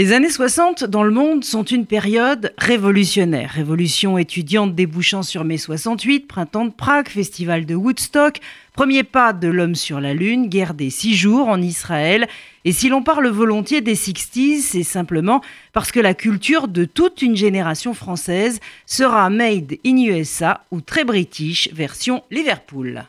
Les années 60 dans le monde sont une période révolutionnaire. Révolution étudiante débouchant sur mai 68, printemps de Prague, festival de Woodstock, premier pas de l'homme sur la Lune, guerre des six jours en Israël. Et si l'on parle volontiers des 60s, c'est simplement parce que la culture de toute une génération française sera made in USA ou très british version Liverpool.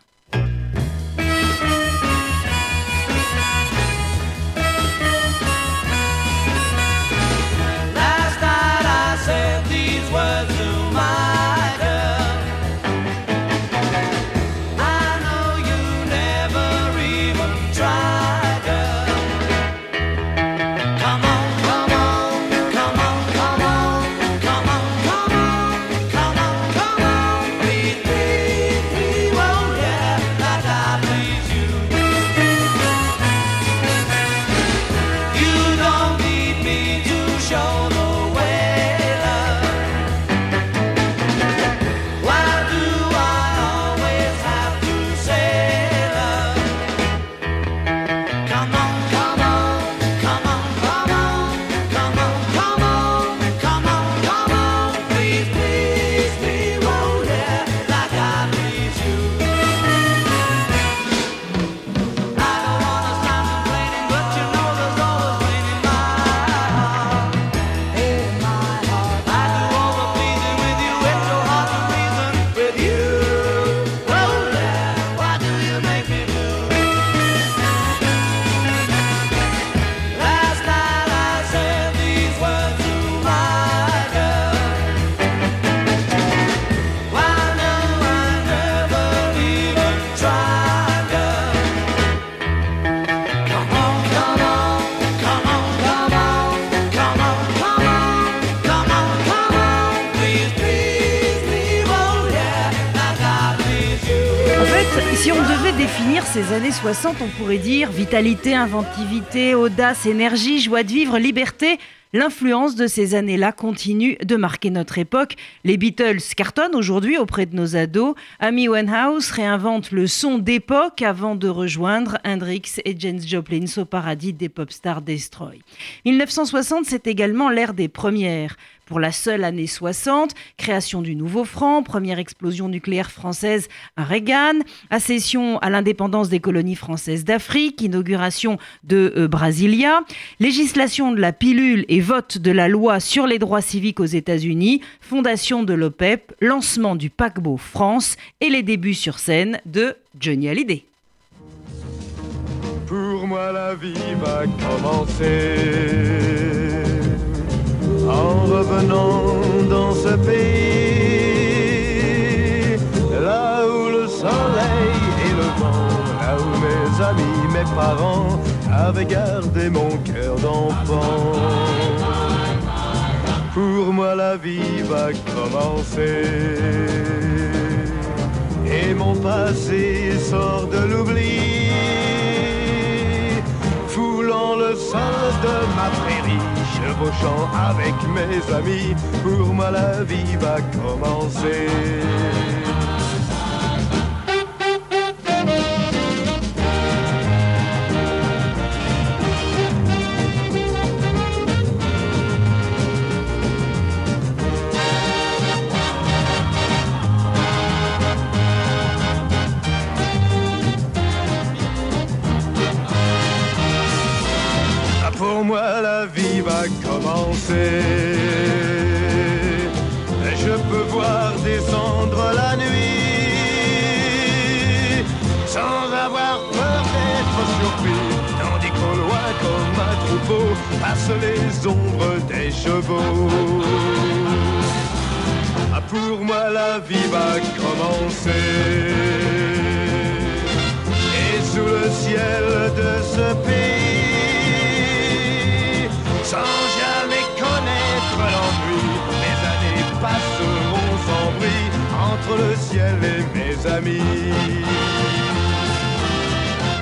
Années 60, on pourrait dire vitalité, inventivité, audace, énergie, joie de vivre, liberté. L'influence de ces années-là continue de marquer notre époque. Les Beatles cartonnent aujourd'hui auprès de nos ados. Amy Winehouse réinvente le son d'époque avant de rejoindre Hendrix et James Joplin au paradis des pop stars Destroy. 1960, c'est également l'ère des premières pour la seule année 60, création du nouveau franc, première explosion nucléaire française à Reagan, accession à l'indépendance des colonies françaises d'Afrique, inauguration de euh, Brasilia, législation de la pilule et vote de la loi sur les droits civiques aux États-Unis, fondation de l'OPEP, lancement du paquebot France et les débuts sur scène de Johnny Hallyday. Pour moi la vie va commencer en revenant dans ce pays, là où le soleil et le vent, là où mes amis, mes parents avaient gardé mon cœur d'enfant. Pour moi la vie va commencer. Et mon passé sort de l'oubli, foulant le sol de ma prairie avec mes amis, pour moi la vie va commencer. Ombres des chevaux. Ah, pour moi, la vie va commencer. Et sous le ciel de ce pays, sans jamais connaître l'ennui, mes années passeront sans bruit entre le ciel et mes amis.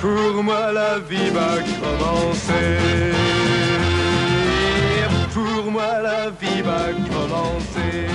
Pour moi la vie va commencer. La vie va commencer.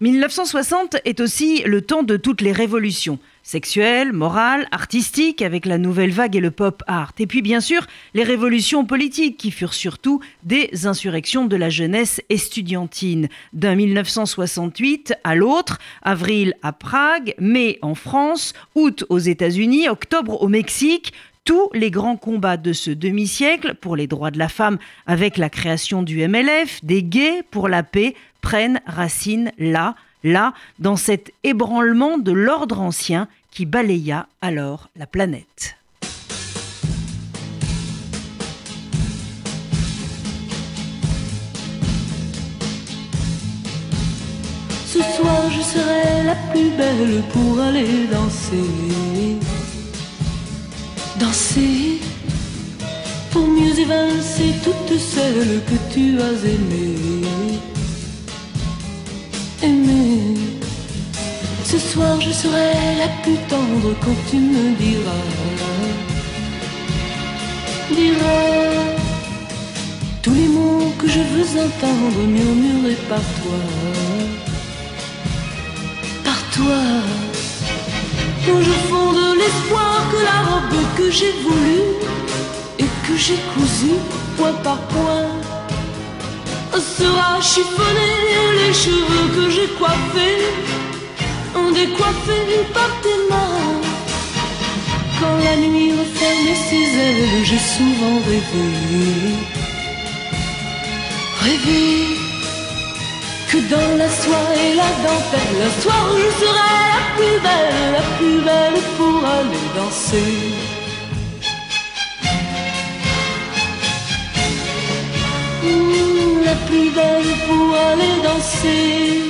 1960 est aussi le temps de toutes les révolutions, sexuelles, morales, artistiques, avec la nouvelle vague et le pop art. Et puis bien sûr, les révolutions politiques qui furent surtout des insurrections de la jeunesse estudiantine. D'un 1968 à l'autre, avril à Prague, mai en France, août aux États-Unis, octobre au Mexique, tous les grands combats de ce demi-siècle pour les droits de la femme avec la création du MLF, des gays pour la paix, prennent racine là, là, dans cet ébranlement de l'ordre ancien qui balaya alors la planète. Ce soir je serai la plus belle pour aller danser. Pour mieux évincer toutes celles que tu as aimées. Ce soir je serai la plus tendre quand tu me diras, diras tous les mots que je veux entendre murmurés par toi, par toi. Où je fonde l'espoir que la robe que j'ai voulue et que j'ai cousue point par point sera chiffonné les cheveux que j'ai coiffés, décoiffés par tes mains. Quand la nuit referme ses ailes, j'ai souvent rêvé, rêvé que dans la soie et la dentelle, la soir je serai la plus belle, la plus belle pour aller danser. plus belle pour aller danser.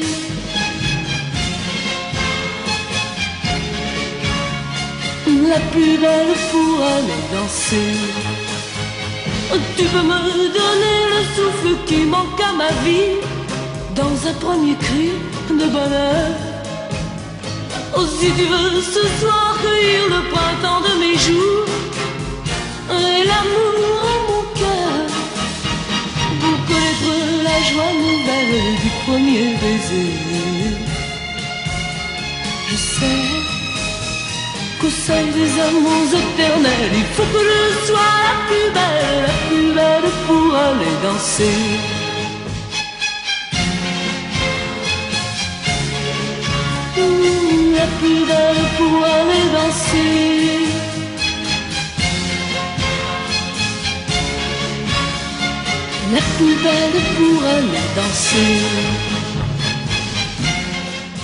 La plus belle pour aller danser. Tu peux me donner le souffle qui manque à ma vie dans un premier cri de bonheur. Oh, si tu veux ce soir cueillir le printemps de mes jours et l'amour en mon cœur la joie nouvelle du premier baiser. Je sais qu'au sein des amours éternels, il faut que je sois la plus belle, la plus belle pour aller danser. La plus belle pour aller danser. la plus pour aller danser.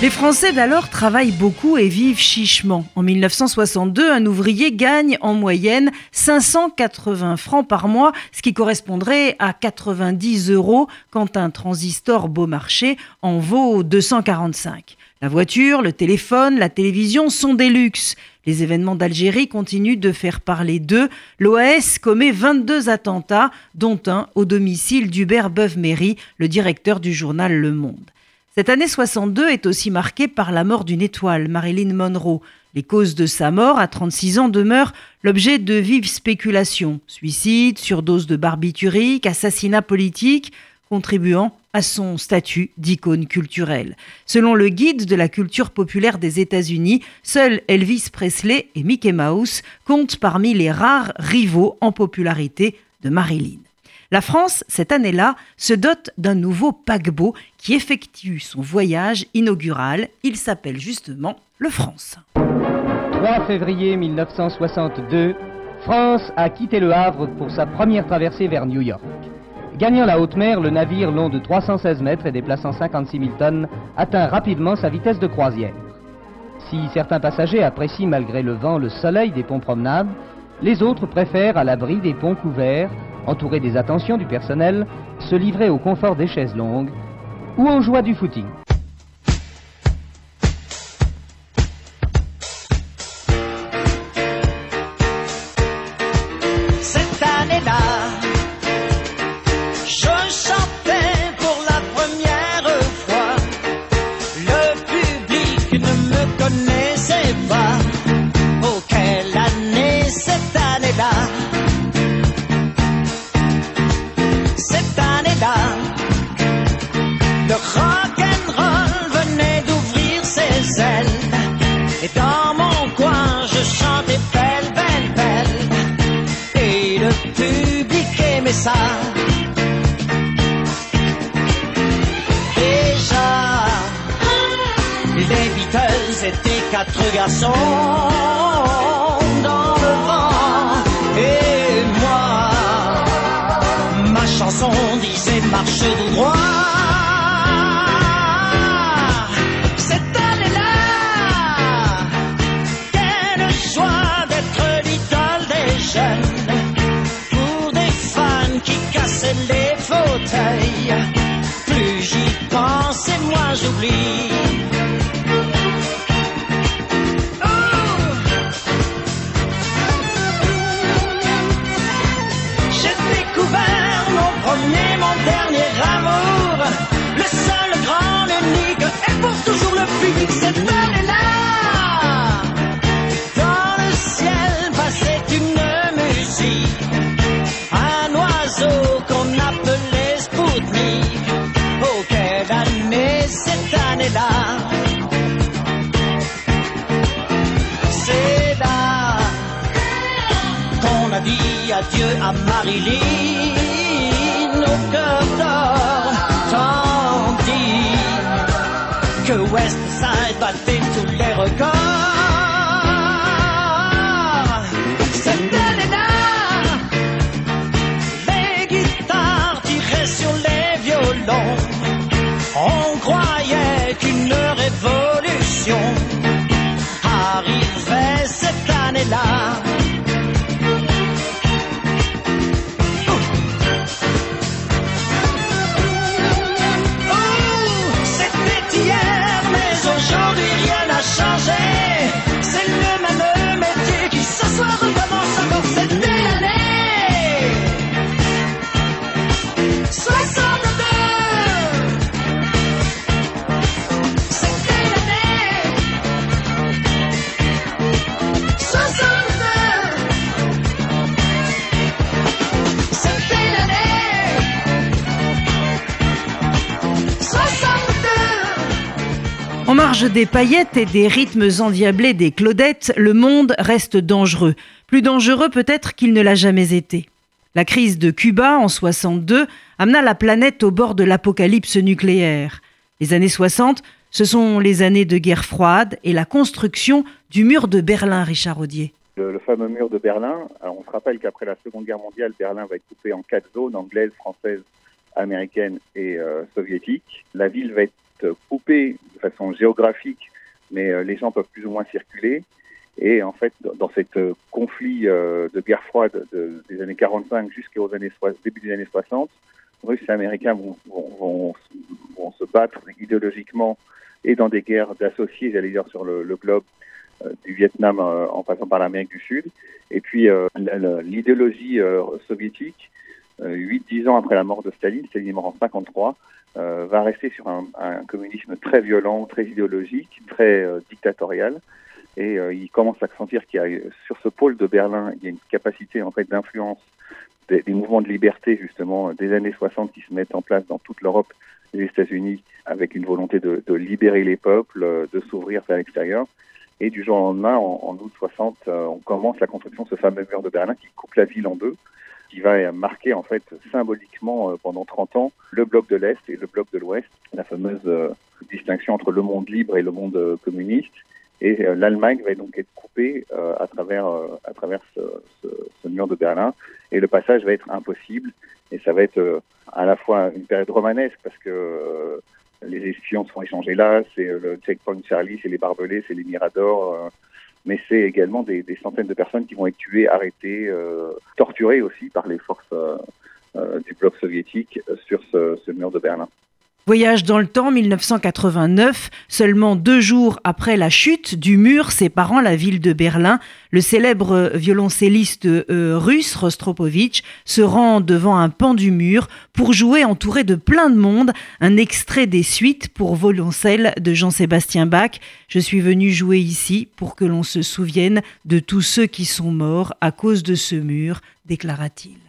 Les Français d'alors travaillent beaucoup et vivent chichement. En 1962, un ouvrier gagne en moyenne 580 francs par mois, ce qui correspondrait à 90 euros quand un transistor beau marché en vaut 245. La voiture, le téléphone, la télévision sont des luxes. Les événements d'Algérie continuent de faire parler d'eux. L'OAS commet 22 attentats, dont un au domicile d'Hubert Beuve-Méry, le directeur du journal Le Monde. Cette année 62 est aussi marquée par la mort d'une étoile, Marilyn Monroe. Les causes de sa mort à 36 ans demeurent l'objet de vives spéculations. Suicide, surdose de barbiturique, assassinat politique, contribuant à son statut d'icône culturelle. Selon le guide de la culture populaire des États-Unis, seuls Elvis Presley et Mickey Mouse comptent parmi les rares rivaux en popularité de Marilyn. La France, cette année-là, se dote d'un nouveau paquebot qui effectue son voyage inaugural. Il s'appelle justement le France. 3 février 1962, France a quitté le Havre pour sa première traversée vers New York. Gagnant la haute mer, le navire long de 316 mètres et déplaçant 56 000 tonnes atteint rapidement sa vitesse de croisière. Si certains passagers apprécient malgré le vent le soleil des ponts promenades, les autres préfèrent à l'abri des ponts couverts, entourés des attentions du personnel, se livrer au confort des chaises longues ou aux joies du footing. Moins dit adieu à Marilyn au cœur d'or, tandis que West Side battait tous les records. Cette année-là, les guitares tiraient sur les violons. On croyait qu'une révolution arrivait cette année-là. Des paillettes et des rythmes endiablés des Claudettes, le monde reste dangereux. Plus dangereux peut-être qu'il ne l'a jamais été. La crise de Cuba en 62 amena la planète au bord de l'apocalypse nucléaire. Les années 60, ce sont les années de guerre froide et la construction du mur de Berlin, Richard Audier. Le, fameux mur de Berlin, on se rappelle qu'après la Seconde Guerre mondiale, Berlin va être coupé en quatre zones, anglaise, française, américaine et euh, soviétique. La ville va être coupée de façon géographique, mais euh, les gens peuvent plus ou moins circuler. Et en fait, dans cet euh, conflit euh, de guerre froide de- des années 45 jusqu'aux années début des années 60, Russes et Américains vont, se battre idéologiquement et dans des guerres d'associés, j'allais dire, sur le, globe, euh, du Vietnam euh, en passant par l'Amérique du Sud. Et puis euh, l'idéologie euh, soviétique, euh, 8-10 ans après la mort de Staline, Staline est mort en 53, euh, va rester sur un, un communisme très violent, très idéologique, très euh, dictatorial. Et euh, il commence à sentir qu'il y a sur ce pôle de Berlin, il y a une capacité en fait d'influence des, mouvements de liberté justement des années 60 qui se mettent en place dans toute l'Europe les États-Unis avec une volonté de, libérer les peuples, de s'ouvrir vers l'extérieur. Et du jour au lendemain, en, août 60, euh, on commence la construction de ce fameux mur de Berlin qui coupe la ville en deux, qui va marquer en fait symboliquement euh, pendant 30 ans le bloc de l'Est et le bloc de l'Ouest, la fameuse euh, distinction entre le monde libre et le monde euh, communiste. Et l'Allemagne va donc être coupée à travers, à travers ce, mur de Berlin. Et le passage va être impossible. Et ça va être à la fois une période romanesque parce que les espions seront échangés là, c'est le checkpoint Charlie, c'est les barbelés, c'est les miradors, mais c'est également des, centaines de personnes qui vont être tuées, arrêtées, euh, torturées aussi par les forces euh, euh, du bloc soviétique sur ce mur de Berlin. Voyage dans le temps 1989, seulement deux jours après la chute du mur séparant la ville de Berlin, le célèbre violoncelliste euh, russe Rostropovitch se rend devant un pan du mur pour jouer entouré de plein de monde un extrait des suites pour violoncelle de Jean-Sébastien Bach. Je suis venu jouer ici pour que l'on se souvienne de tous ceux qui sont morts à cause de ce mur, déclara-t-il.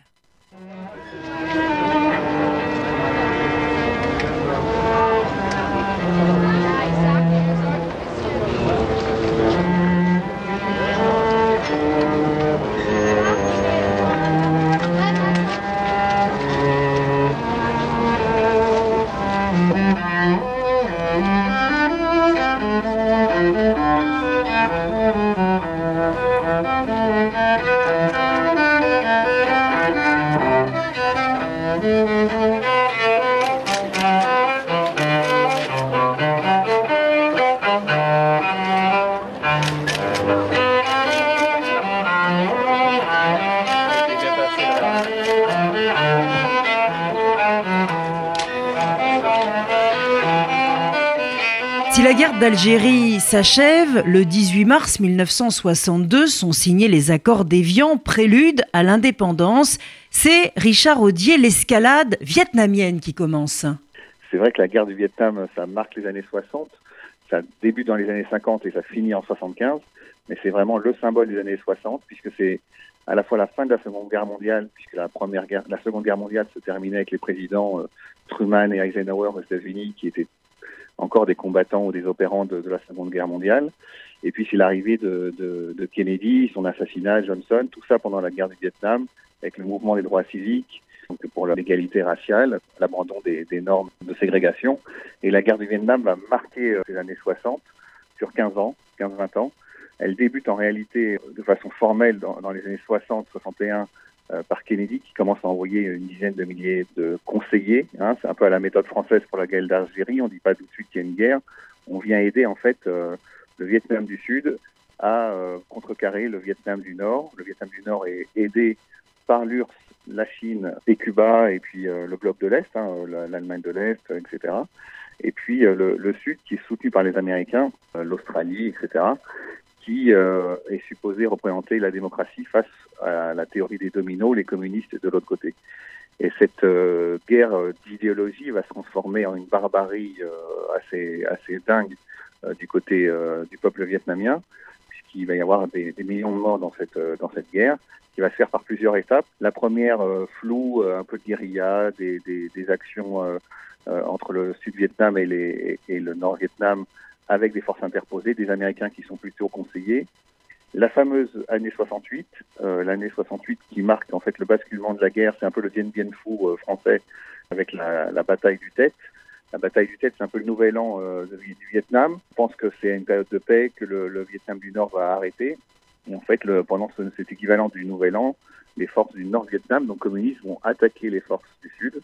d'Algérie s'achève, le 18 mars 1962 sont signés les accords d'Évian, prélude à l'indépendance. C'est Richard Audier, l'escalade vietnamienne qui commence. C'est vrai que la guerre du Vietnam, ça marque les années 60, ça débute dans les années 50 et ça finit en 75, mais c'est vraiment le symbole des années 60 puisque c'est à la fois la fin de la Seconde Guerre mondiale, puisque la première guerre, la Seconde Guerre mondiale se terminait avec les présidents euh, Truman et Eisenhower aux États-Unis qui étaient encore des combattants ou des opérants de, la Seconde Guerre mondiale. Et puis c'est l'arrivée de, de, de, Kennedy, son assassinat, Johnson, tout ça pendant la guerre du Vietnam, avec le mouvement des droits civiques, donc pour l'égalité raciale, l'abandon des, des, normes de ségrégation. Et la guerre du Vietnam va marquer euh, les années 60 sur 15 ans, 15-20 ans. Elle débute en réalité de façon formelle dans, dans les années 60-61 euh, par Kennedy qui commence à envoyer une dizaine de milliers de conseillers. Hein, c'est un peu à la méthode française pour la guerre d'Algérie. On ne dit pas tout de suite qu'il y a une guerre. On vient aider en fait euh, le Vietnam du Sud à euh, contrecarrer le Vietnam du Nord. Le Vietnam du Nord est aidé par l'URSS, la Chine et Cuba et puis euh, le bloc de l'Est, hein, l'Allemagne de l'Est, etc. Et puis euh, le, le, Sud qui est soutenu par les Américains, l'Australie, etc qui euh, est supposé représenter la démocratie face à la théorie des dominos, les communistes de l'autre côté. Et cette euh, guerre d'idéologie va se transformer en une barbarie euh, assez, assez dingue euh, du côté du peuple vietnamien, puisqu'il va y avoir des, millions de morts dans cette, dans cette guerre, qui va se faire par plusieurs étapes. La première, floue, un peu de guérilla, des, des, actions entre le Sud-Vietnam et, les, et le Nord-Vietnam, avec des forces interposées, des Américains qui sont plutôt conseillés. La fameuse année 68, euh, l'année 68 qui marque en fait le basculement de la guerre, c'est un peu le Dien Bien Phu euh, français avec la, bataille du Tet. La bataille du Tet, c'est un peu le nouvel an euh, du Vietnam. On pense que c'est une période de paix, que le, Vietnam du Nord va arrêter. Et en fait, pendant ce, cet équivalent du nouvel an, les forces du Nord-Vietnam, donc communistes, vont attaquer les forces du Sud.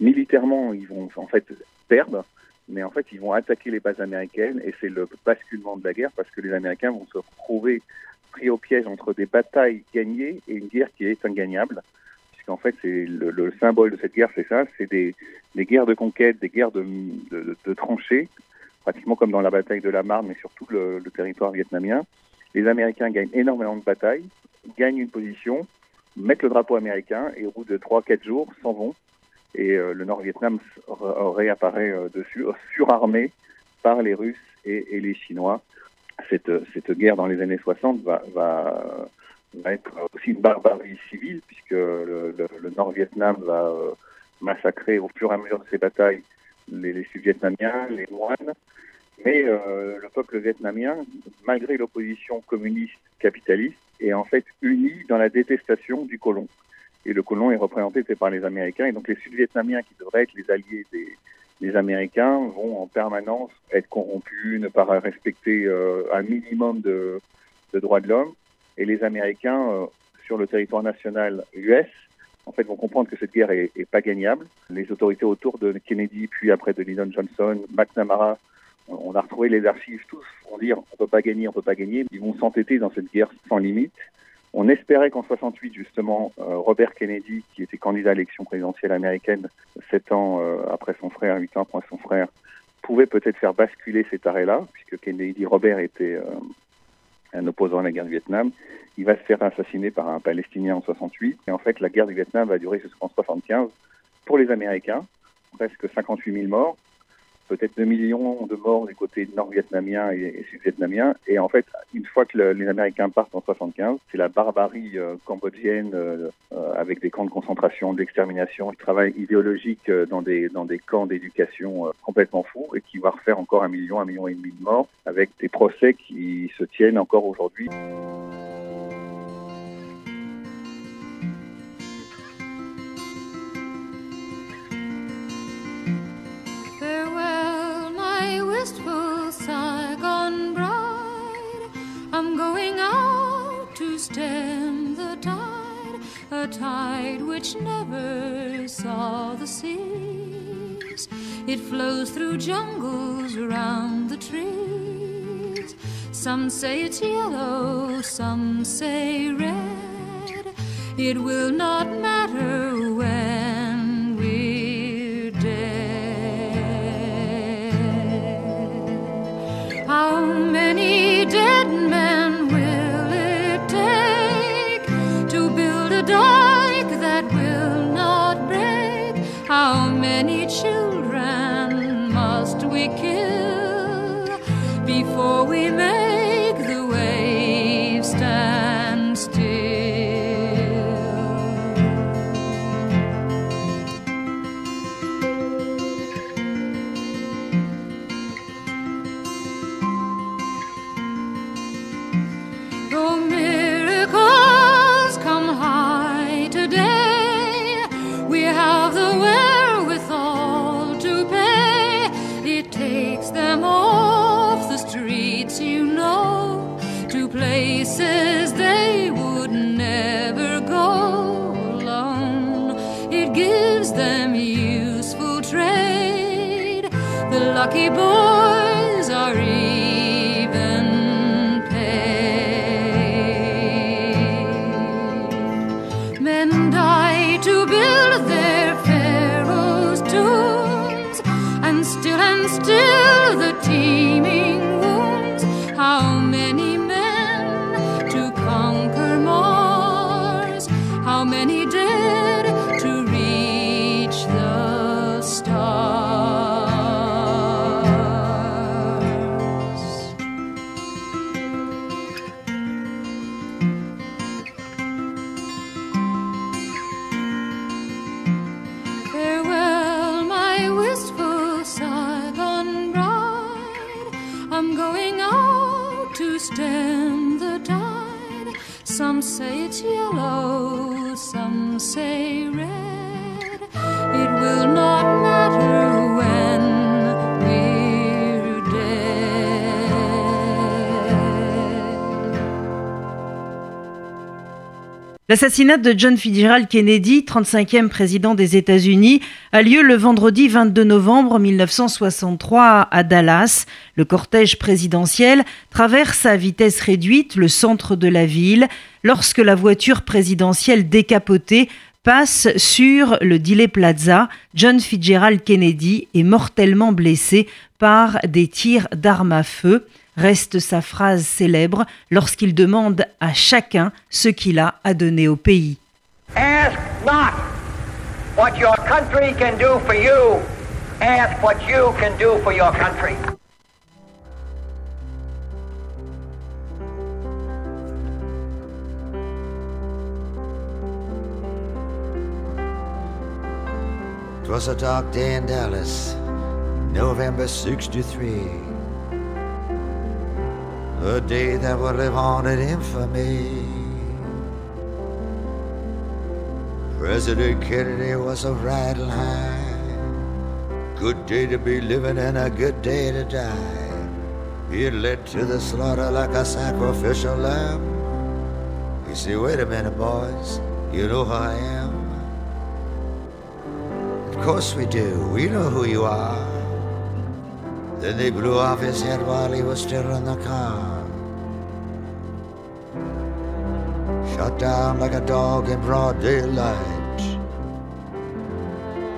Militairement, ils vont en fait perdre mais en fait, ils vont attaquer les bases américaines et c'est le basculement de la guerre parce que les Américains vont se retrouver pris au piège entre des batailles gagnées et une guerre qui est ingagnable. Puisqu'en fait, c'est le, le, symbole de cette guerre, c'est ça, c'est des, guerres de conquête, des guerres de, tranchées, pratiquement comme dans la bataille de la Marne, mais surtout le, le territoire vietnamien. Les Américains gagnent énormément de batailles, gagnent une position, mettent le drapeau américain et au bout de 3-4 jours s'en vont et euh, le Nord-Vietnam réapparaît euh, dessus, surarmé par les Russes et, les Chinois. Cette, guerre dans les années 60 va, être aussi une barbarie civile, puisque le, Nord-Vietnam va euh, massacrer au fur et à mesure de ses batailles les, Sud-Vietnamiens, les moines, mais euh, le peuple vietnamien, malgré l'opposition communiste capitaliste, est en fait uni dans la détestation du colon et le colon est représenté par les Américains. Et donc les Sud-Vietnamiens, qui devraient être les alliés des, Américains, vont en permanence être corrompus, ne pas respecter euh, un minimum de, droits de l'homme. Et les Américains, euh, sur le territoire national US, en fait, vont comprendre que cette guerre est, est, pas gagnable. Les autorités autour de Kennedy, puis après de Lyndon Johnson, McNamara, on a retrouvé les archives, tous vont dire on peut pas gagner, on peut pas gagner. Ils vont s'entêter dans cette guerre sans limite. On espérait qu'en 68, justement, euh, Robert Kennedy, qui était candidat à l'élection présidentielle américaine sept ans euh, après son frère, huit ans après son frère, pouvait peut-être faire basculer cet arrêt-là, puisque Kennedy, Robert était euh, un opposant à la guerre du Vietnam. Il va se faire assassiner par un Palestinien en 68. Et en fait, la guerre du Vietnam va durer jusqu'en 75 pour les Américains, presque 58 000 morts peut-être 2 millions de morts du côté nord-vietnamien et, et sud-vietnamien. Et en fait, une fois que le, les Américains partent en 75, c'est la barbarie euh, cambodgienne euh, euh, avec des camps de concentration, d'extermination, du travail idéologique euh, dans des, dans des camps d'éducation complètement fous et qui va refaire encore un million, un million et demi de morts avec des procès qui se tiennent encore aujourd'hui. I'm going out to stem the tide, a tide which never saw the seas. It flows through jungles around the trees. Some say it's yellow, some say red. It will not matter when children must we kill before we make L'assassinat de John Fitzgerald Kennedy, 35e président des États-Unis, a lieu le vendredi 22 novembre 1963 à Dallas. Le cortège présidentiel traverse à vitesse réduite le centre de la ville lorsque la voiture présidentielle décapotée passe sur le Dealey Plaza. John Fitzgerald Kennedy est mortellement blessé par des tirs d'armes à feu. Reste sa phrase célèbre lorsqu'il demande à chacun ce qu'il a à donner au pays. Ask not what your country can do for you. Ask what you can do for your country. Twas a dark day in Dallas, November 63. A day that will live on in infamy. President Kennedy was a riding high. Good day to be living and a good day to die. He led to the slaughter like a sacrificial lamb. You see, wait a minute, boys. You know who I am? Of course we do. We know who you are. Then they blew off his head while he was still in the car. Shot down like a dog in broad daylight.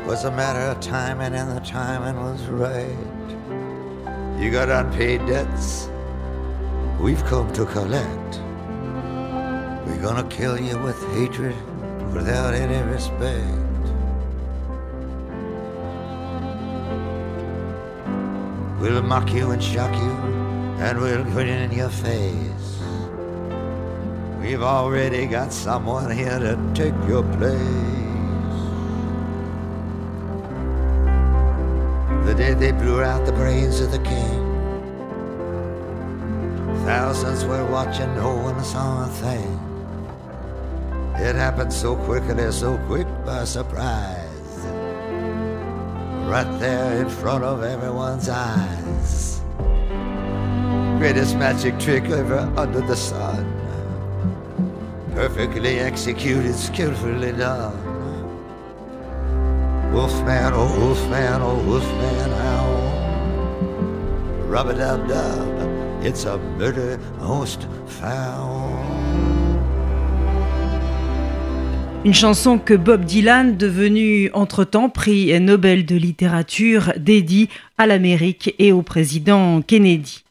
Was a matter of timing, and the timing was right. You got unpaid debts. We've come to collect. We're gonna kill you with hatred without any respect. We'll mock you and shock you, and we'll grin in your face. We've already got someone here to take your place. The day they blew out the brains of the king, thousands were watching, no one saw a thing. It happened so quickly, so quick by surprise right there in front of everyone's eyes. Greatest magic trick ever under the sun. Perfectly executed, skillfully done. Wolfman, oh wolfman, oh wolfman, howl. Rub a dub dub, it's a murder most foul. Une chanson que Bob Dylan, devenu entre-temps prix Nobel de littérature, dédie à l'Amérique et au président Kennedy.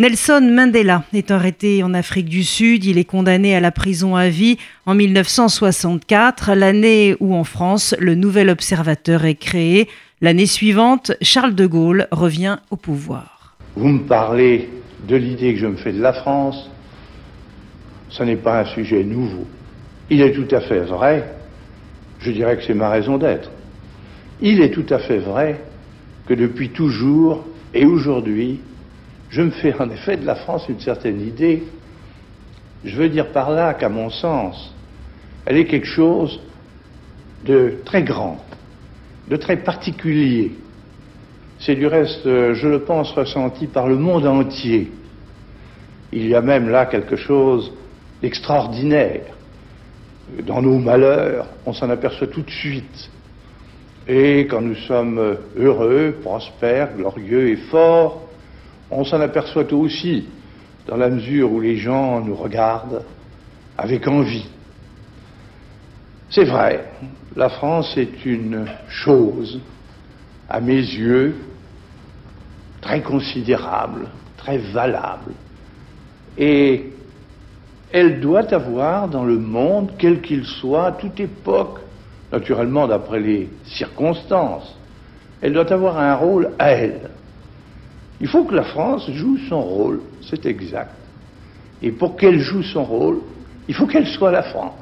Nelson Mandela est arrêté en Afrique du Sud. Il est condamné à la prison à vie en 1964, l'année où en France le Nouvel Observateur est créé. L'année suivante, Charles de Gaulle revient au pouvoir. Vous me parlez de l'idée que je me fais de la France. Ce n'est pas un sujet nouveau. Il est tout à fait vrai, je dirais que c'est ma raison d'être. Il est tout à fait vrai que depuis toujours et aujourd'hui, je me fais en effet de la France une certaine idée. Je veux dire par là qu'à mon sens, elle est quelque chose de très grand, de très particulier. C'est du reste, je le pense, ressenti par le monde entier. Il y a même là quelque chose d'extraordinaire. Dans nos malheurs, on s'en aperçoit tout de suite. Et quand nous sommes heureux, prospères, glorieux et forts, on s'en aperçoit aussi dans la mesure où les gens nous regardent avec envie. C'est vrai, la France est une chose, à mes yeux, très considérable, très valable. Et elle doit avoir dans le monde, quel qu'il soit, à toute époque, naturellement d'après les circonstances, elle doit avoir un rôle à elle. Il faut que la France joue son rôle, c'est exact. Et pour qu'elle joue son rôle, il faut qu'elle soit la France.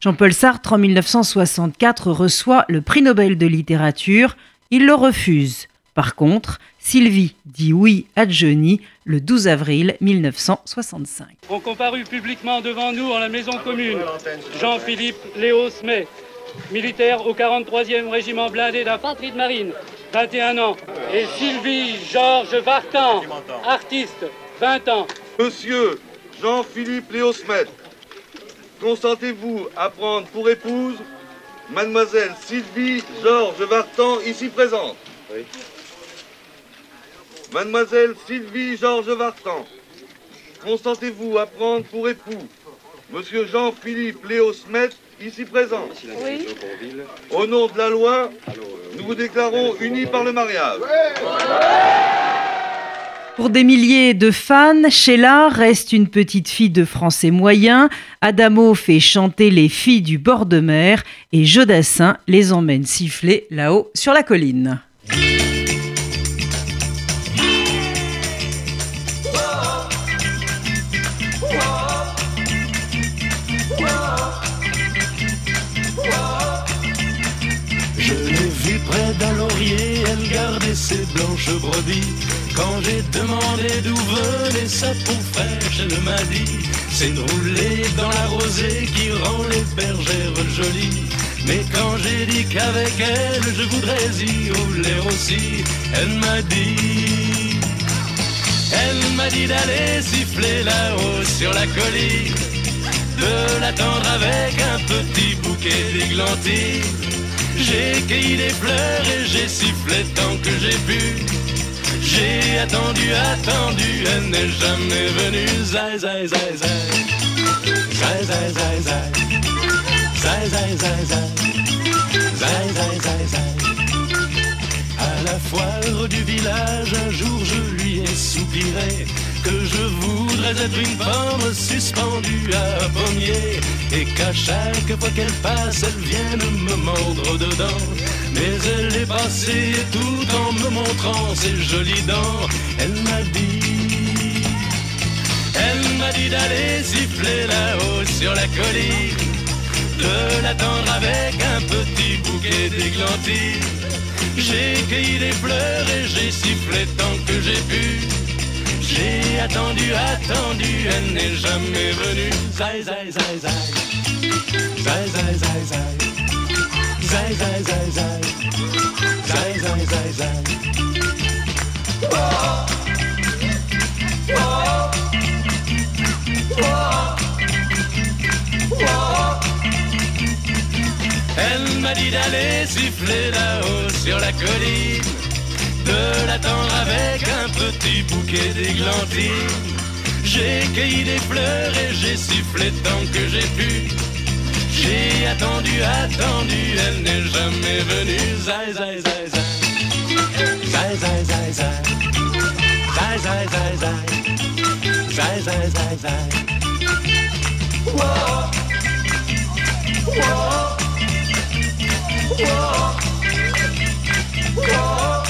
Jean-Paul Sartre, en 1964, reçoit le prix Nobel de littérature. Il le refuse. Par contre, Sylvie dit oui à Johnny le 12 avril 1965. Ont comparu publiquement devant nous en la maison commune Jean-Philippe Léo Smet, militaire au 43e régiment blindé d'infanterie de marine, 21 ans, et Sylvie Georges Vartan, artiste, 20 ans. Monsieur Jean-Philippe Léo Smet, consentez-vous à prendre pour épouse Mademoiselle Sylvie Georges Vartan, ici présente? Oui. Mademoiselle Sylvie Georges Vartan, consentez-vous à prendre pour époux Monsieur Jean-Philippe Léo Smet, ici présent Oui. Au nom de la loi, nous vous déclarons unis par le mariage. Pour des milliers de fans, Sheila reste une petite fille de français moyen. Adamo fait chanter les filles du bord de mer et Jodassin les emmène siffler là-haut sur la colline. Ses blanches. Quand j'ai demandé d'où venait sa peau fraîche, elle m'a dit C'est de rouler dans la rosée qui rend les bergères jolies. Mais quand j'ai dit qu'avec elle je voudrais y rouler aussi, elle m'a dit Elle m'a dit d'aller siffler là-haut sur la colline, de l'attendre avec un petit bouquet d'églantines. J'ai cueilli des fleurs et j'ai sifflé tant que j'ai pu. J'ai attendu, attendu, elle n'est jamais venue. Zai, zai, zai, zai. Zai, zai, zai, zai. Zai, zai, zai, zai. Zai, zai, zai, zai. À la foire du village, un jour je lui ai soupiré que je voudrais être une pomme suspendue à un pommier et qu'à chaque fois qu'elle passe, elle vienne me mordre dedans. Mais elle est passée tout en me montrant ses jolies dents, elle m'a dit, elle m'a dit d'aller siffler là-haut sur la colline, de l'attendre avec un petit bouquet d'églantines. J'ai cueilli des fleurs et j'ai sifflé tant que j'ai pu. J'ai attendu, attendu, elle n'est jamais venue. Zai, zai, zai, zai. Zai, zai, zai, zai. Zai, zai, zai, zai. Zai, zai, zai, zai. Elle m'a m'a dit d'aller siffler là-haut sur la colline, de l'attendre avec un petit bouquet d'églantines. J'ai cueilli des fleurs et j'ai sifflé tant que j'ai pu. J'ai attendu, attendu, elle n'est jamais venue. Zai, zai, zai, zai. Zai, zai, zai, zai. Zai, zai, zai, zai. Zai, zai, zai, zai. Whoa. Whoa. Whoa. Whoa.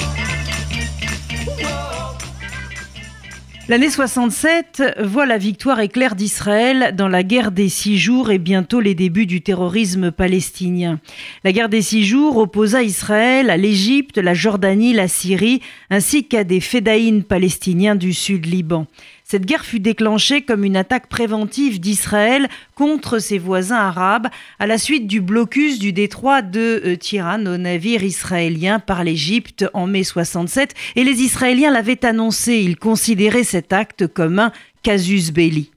L'année 67 voit la victoire éclair d'Israël dans la guerre des six jours et bientôt les débuts du terrorisme palestinien. La guerre des six jours opposa Israël à l'Égypte, la Jordanie, la Syrie, ainsi qu'à des fédéines palestiniens du sud Liban. Cette guerre fut déclenchée comme une attaque préventive d'Israël contre ses voisins arabes à la suite du blocus du détroit de euh, Tiran au navire israélien par l'Égypte en mai 67 et les Israéliens l'avaient annoncé, ils considéraient cet acte comme un casus belli.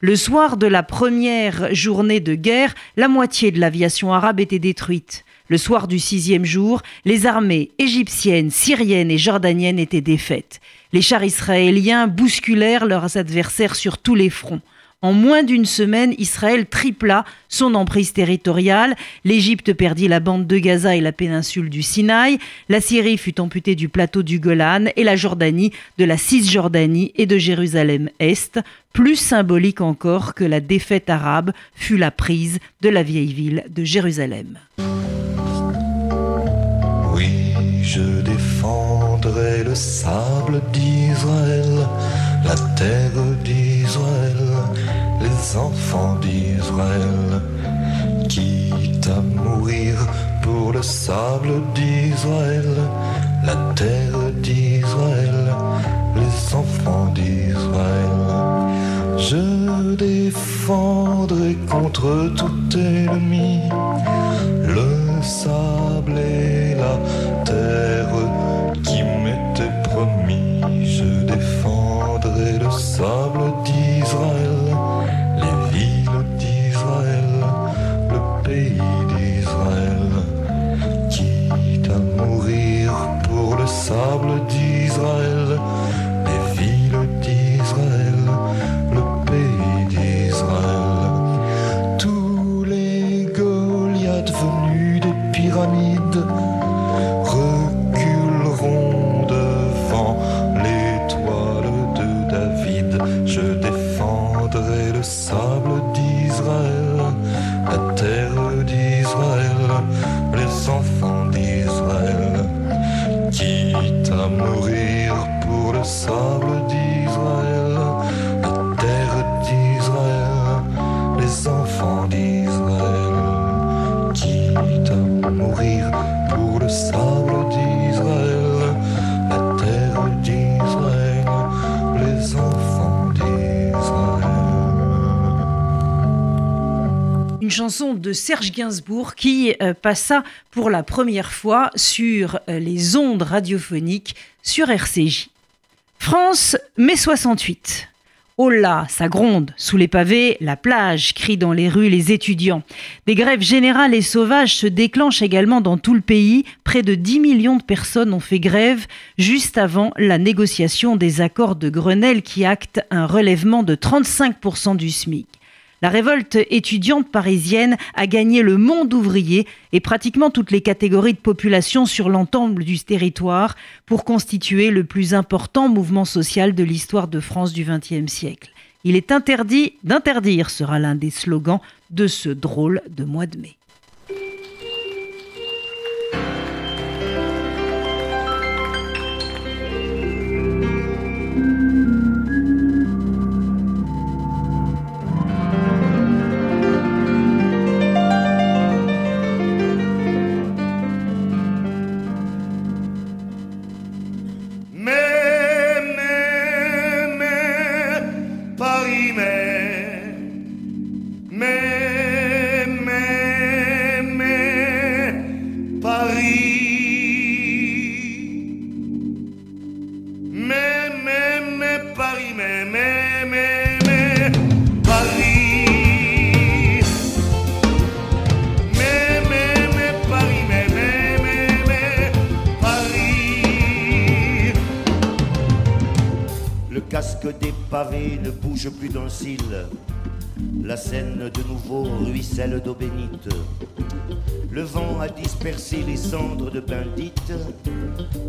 Le soir de la première journée de guerre, la moitié de l'aviation arabe était détruite. Le soir du sixième jour, les armées égyptiennes, syriennes et jordaniennes étaient défaites. Les chars israéliens bousculèrent leurs adversaires sur tous les fronts. En moins d'une semaine, Israël tripla son emprise territoriale. L'Égypte perdit la bande de Gaza et la péninsule du Sinaï. La Syrie fut amputée du plateau du Golan et la Jordanie de la Cisjordanie et de Jérusalem-Est. Plus symbolique encore que la défaite arabe fut la prise de la vieille ville de Jérusalem. Le sable d'Israël, la terre d'Israël, les enfants d'Israël, quitte à mourir pour le sable d'Israël, la terre d'Israël, les enfants d'Israël. Je défendrai contre tout ennemi le sable et la terre sable Serge Gainsbourg qui euh, passa pour la première fois sur euh, les ondes radiophoniques sur RCJ. France, mai 68. Oh là, ça gronde. Sous les pavés, la plage, crient dans les rues les étudiants. Des grèves générales et sauvages se déclenchent également dans tout le pays. Près de 10 millions de personnes ont fait grève juste avant la négociation des accords de Grenelle qui actent un relèvement de 35% du SMIC. La révolte étudiante parisienne a gagné le monde ouvrier et pratiquement toutes les catégories de population sur l'ensemble du territoire pour constituer le plus important mouvement social de l'histoire de France du XXe siècle. Il est interdit d'interdire sera l'un des slogans de ce drôle de mois de mai. Plus d'un cil. La Seine de nouveau ruisselle d'eau bénite. Le vent a dispersé les cendres de Bendite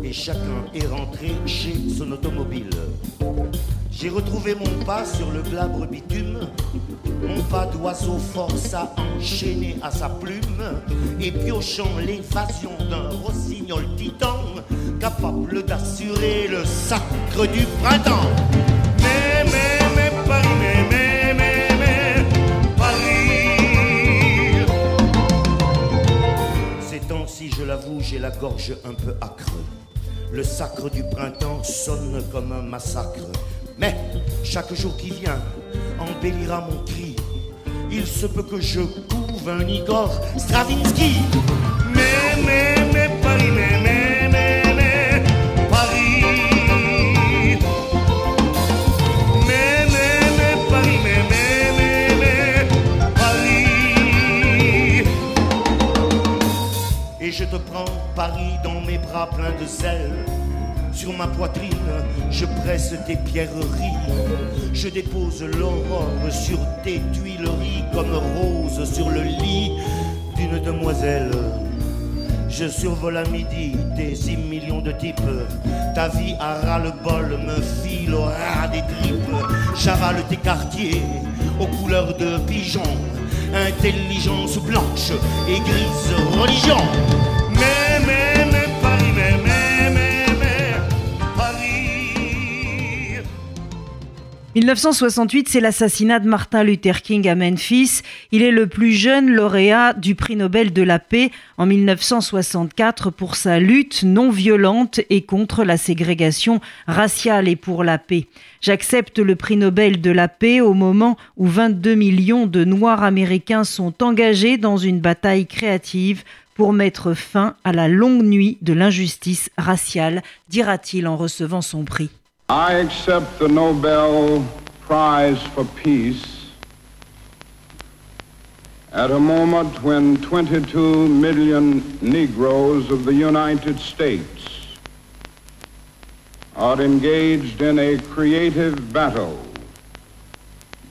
et chacun est rentré chez son automobile. J'ai retrouvé mon pas sur le glabre bitume, mon pas d'oiseau force à enchaîner à sa plume et piochant l'évasion d'un rossignol titan capable d'assurer le sacre du printemps. Temps-ci, je l'avoue, j'ai la gorge un peu âcre. Le sacre du printemps sonne comme un massacre. Mais chaque jour qui vient embellira mon cri. Il se peut que je couve un Igor Stravinsky. Mais, mais, mais, Paris, je te prends Paris dans mes bras pleins de sel. Sur ma poitrine, je presse tes pierreries. Je dépose l'aurore sur tes tuileries comme rose sur le lit d'une demoiselle. Je survole à midi tes six millions de types. Ta vie à ras-le-bol me file au ras des tripes. J'avale tes quartiers aux couleurs de pigeon. Intelligence blanche et grise religion. 1968, c'est l'assassinat de Martin Luther King à Memphis. Il est le plus jeune lauréat du prix Nobel de la paix en 1964 pour sa lutte non violente et contre la ségrégation raciale et pour la paix. J'accepte le prix Nobel de la paix au moment où 22 millions de Noirs américains sont engagés dans une bataille créative pour mettre fin à la longue nuit de l'injustice raciale, dira-t-il en recevant son prix. I accept the Nobel Prize for Peace at a moment when 22 million Negroes of the United States are engaged in a creative battle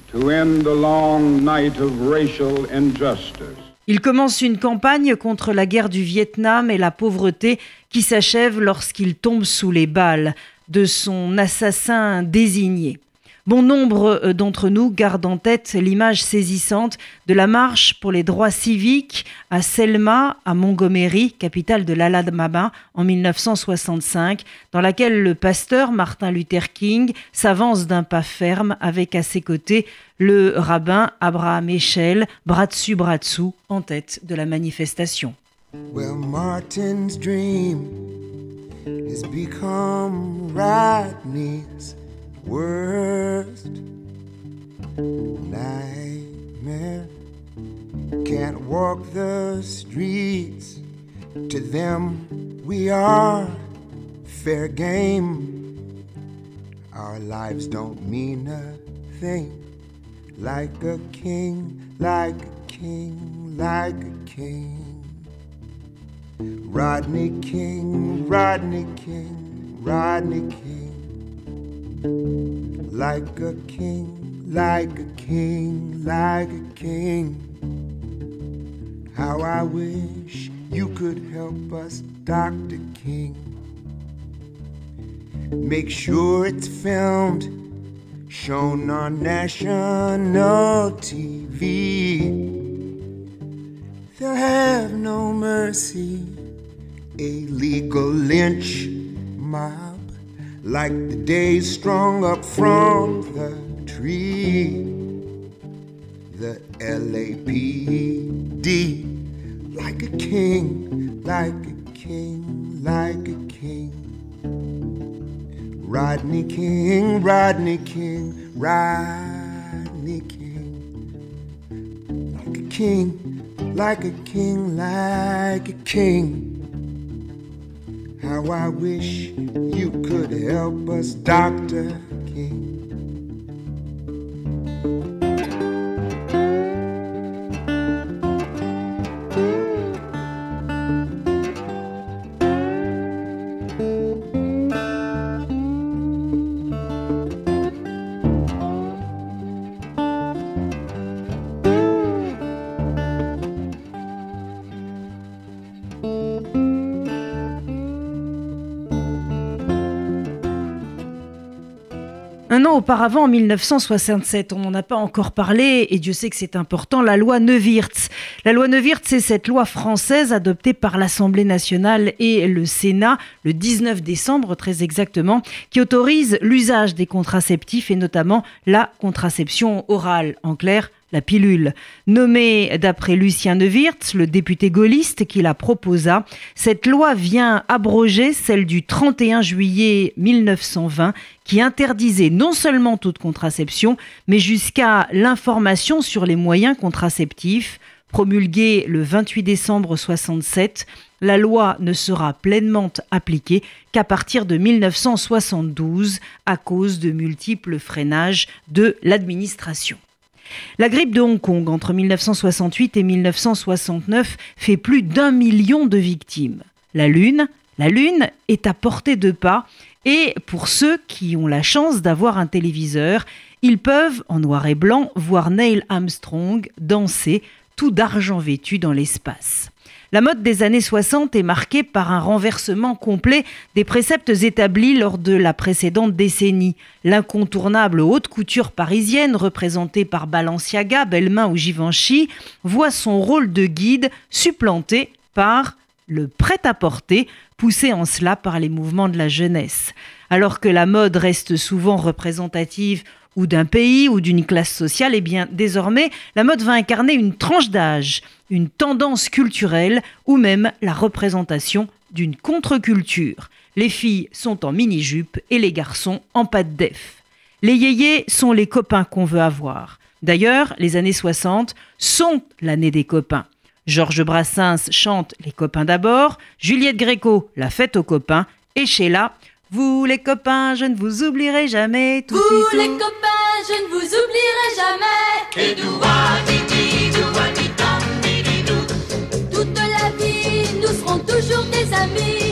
to end the long night of racial injustice. Il commence une campagne contre la guerre du Vietnam et la pauvreté qui s'achève lorsqu'il tombe sous les balles de son assassin désigné. Bon nombre euh, d'entre nous gardent en tête l'image saisissante de la marche pour les droits civiques à Selma, à Montgomery, capitale de l'Alabama, en 1965, dans laquelle le pasteur Martin Luther King s'avance d'un pas ferme avec à ses côtés le rabbin Abraham Eshel, bras dessus bras dessous, en tête de la manifestation. Has become Rodney's worst nightmare. Can't walk the streets. To them, we are fair game. Our lives don't mean a thing. Like a king, like a king, like a king. Rodney King, Rodney King, Rodney King. Like a king, like a king, like a king. How I wish you could help us, Dr. King. Make sure it's filmed, shown on national TV. They'll have no mercy, a legal lynch mob like the days strung up from the tree. The LAPD, like a king, like a king, like a king. Rodney King, Rodney King, Rodney King. Like a king, like a king, like a king. How I wish you could help us, Dr. King. Un an auparavant, en 1967, on n'en a pas encore parlé, et Dieu sait que c'est important, la loi Neuwirth. La loi Neuwirth, c'est cette loi française adoptée par l'Assemblée nationale et le Sénat le 19 décembre, très exactement, qui autorise l'usage des contraceptifs et notamment la contraception orale. En clair, la pilule. Nommée d'après Lucien Neuwirth, le député gaulliste qui la proposa, cette loi vient abroger celle du 31 juillet 1920 qui interdisait non seulement toute contraception, mais jusqu'à l'information sur les moyens contraceptifs. Promulguée le 28 décembre 67, la loi ne sera pleinement appliquée qu'à partir de 1972 à cause de multiples freinages de l'administration. La grippe de Hong Kong entre 1968 et 1969 fait plus d'un million de victimes. La Lune, la Lune est à portée de pas et pour ceux qui ont la chance d'avoir un téléviseur, ils peuvent, en noir et blanc, voir Neil Armstrong danser tout d'argent vêtu dans l'espace. La mode des années 60 est marquée par un renversement complet des préceptes établis lors de la précédente décennie. L'incontournable haute couture parisienne, représentée par Balenciaga, Bellemin ou Givenchy, voit son rôle de guide supplanté par le prêt-à-porter, poussé en cela par les mouvements de la jeunesse. Alors que la mode reste souvent représentative ou d'un pays ou d'une classe sociale, eh bien désormais la mode va incarner une tranche d'âge, une tendance culturelle ou même la représentation d'une contre-culture. Les filles sont en mini-jupe et les garçons en pâte def. Les yéyés sont les copains qu'on veut avoir. D'ailleurs, les années 60 sont l'année des copains. Georges Brassens chante Les copains d'abord, Juliette Gréco La fête aux copains et Sheila vous les copains, je ne vous oublierai jamais. Tout Vous tout. les copains, je ne vous oublierai jamais. Et Toute la vie, nous serons toujours des amis.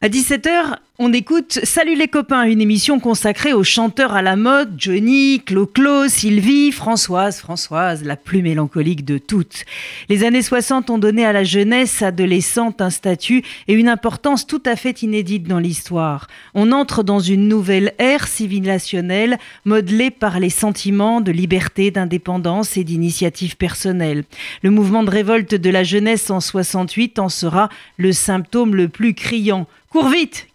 À 17h, on écoute Salut les copains, une émission consacrée aux chanteurs à la mode, Johnny, Clo-Clo, Sylvie, Françoise, Françoise, la plus mélancolique de toutes. Les années 60 ont donné à la jeunesse adolescente un statut et une importance tout à fait inédite dans l'histoire. On entre dans une nouvelle ère civilisationnelle modelée par les sentiments de liberté, d'indépendance et d'initiative personnelle. Le mouvement de révolte de la jeunesse en 68 en sera le symptôme le plus criant. Cours vite,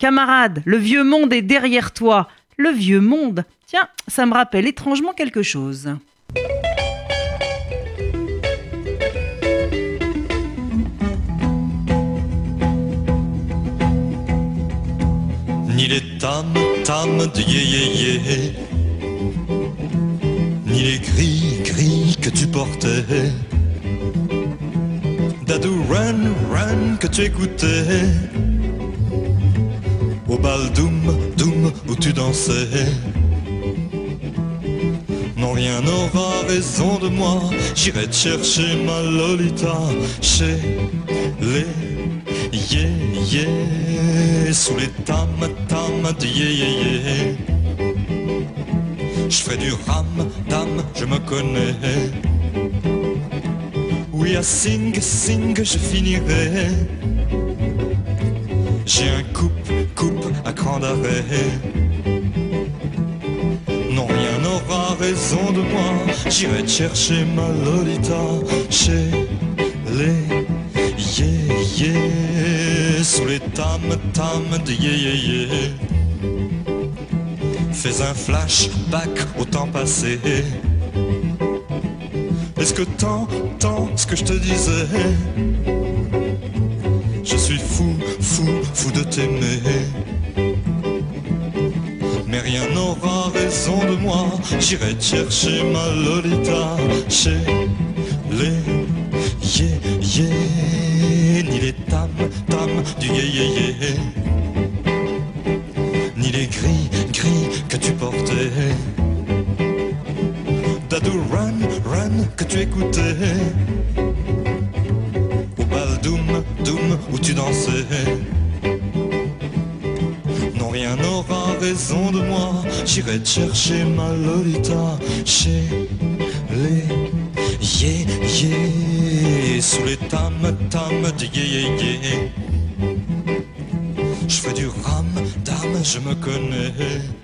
le vieux monde est derrière toi. Le vieux monde Tiens, ça me rappelle étrangement quelque chose. Ni les tam tam de yé yé yé ni les gris, gris que tu portais. Dadou Run, Run que tu écoutais. Au bal Doom, Doom où tu dansais. Non, rien n'aura raison de moi. J'irai te chercher ma Lolita chez les yeah sous les tam tam de yeah yeah. Je ferai du ram dam, je me connais. Oui, à sing sing, je finirai. J'ai un coupe à grand d'arrêt. Non, rien n'aura raison de moi. J'irai chercher ma Lolita chez les yeah sous les tam tam de yeah yeah. Fais un flashback au temps passé. Est-ce que t'entends ce que je te disais? Fou, de t'aimer. Mais rien n'aura raison de moi. J'irai te chercher ma Lolita chez les yeah, ni les tam tam du yeah yeah yeah, ni les gris gris que tu portais. Dadou run run que tu écoutais. Au bal doom doom où tu dansais. Raison de moi. J'irai te chercher ma Lolita chez les yeah yeah sous les tam tam de yeah yeah yeah. Je fais du ram dame, je me connais.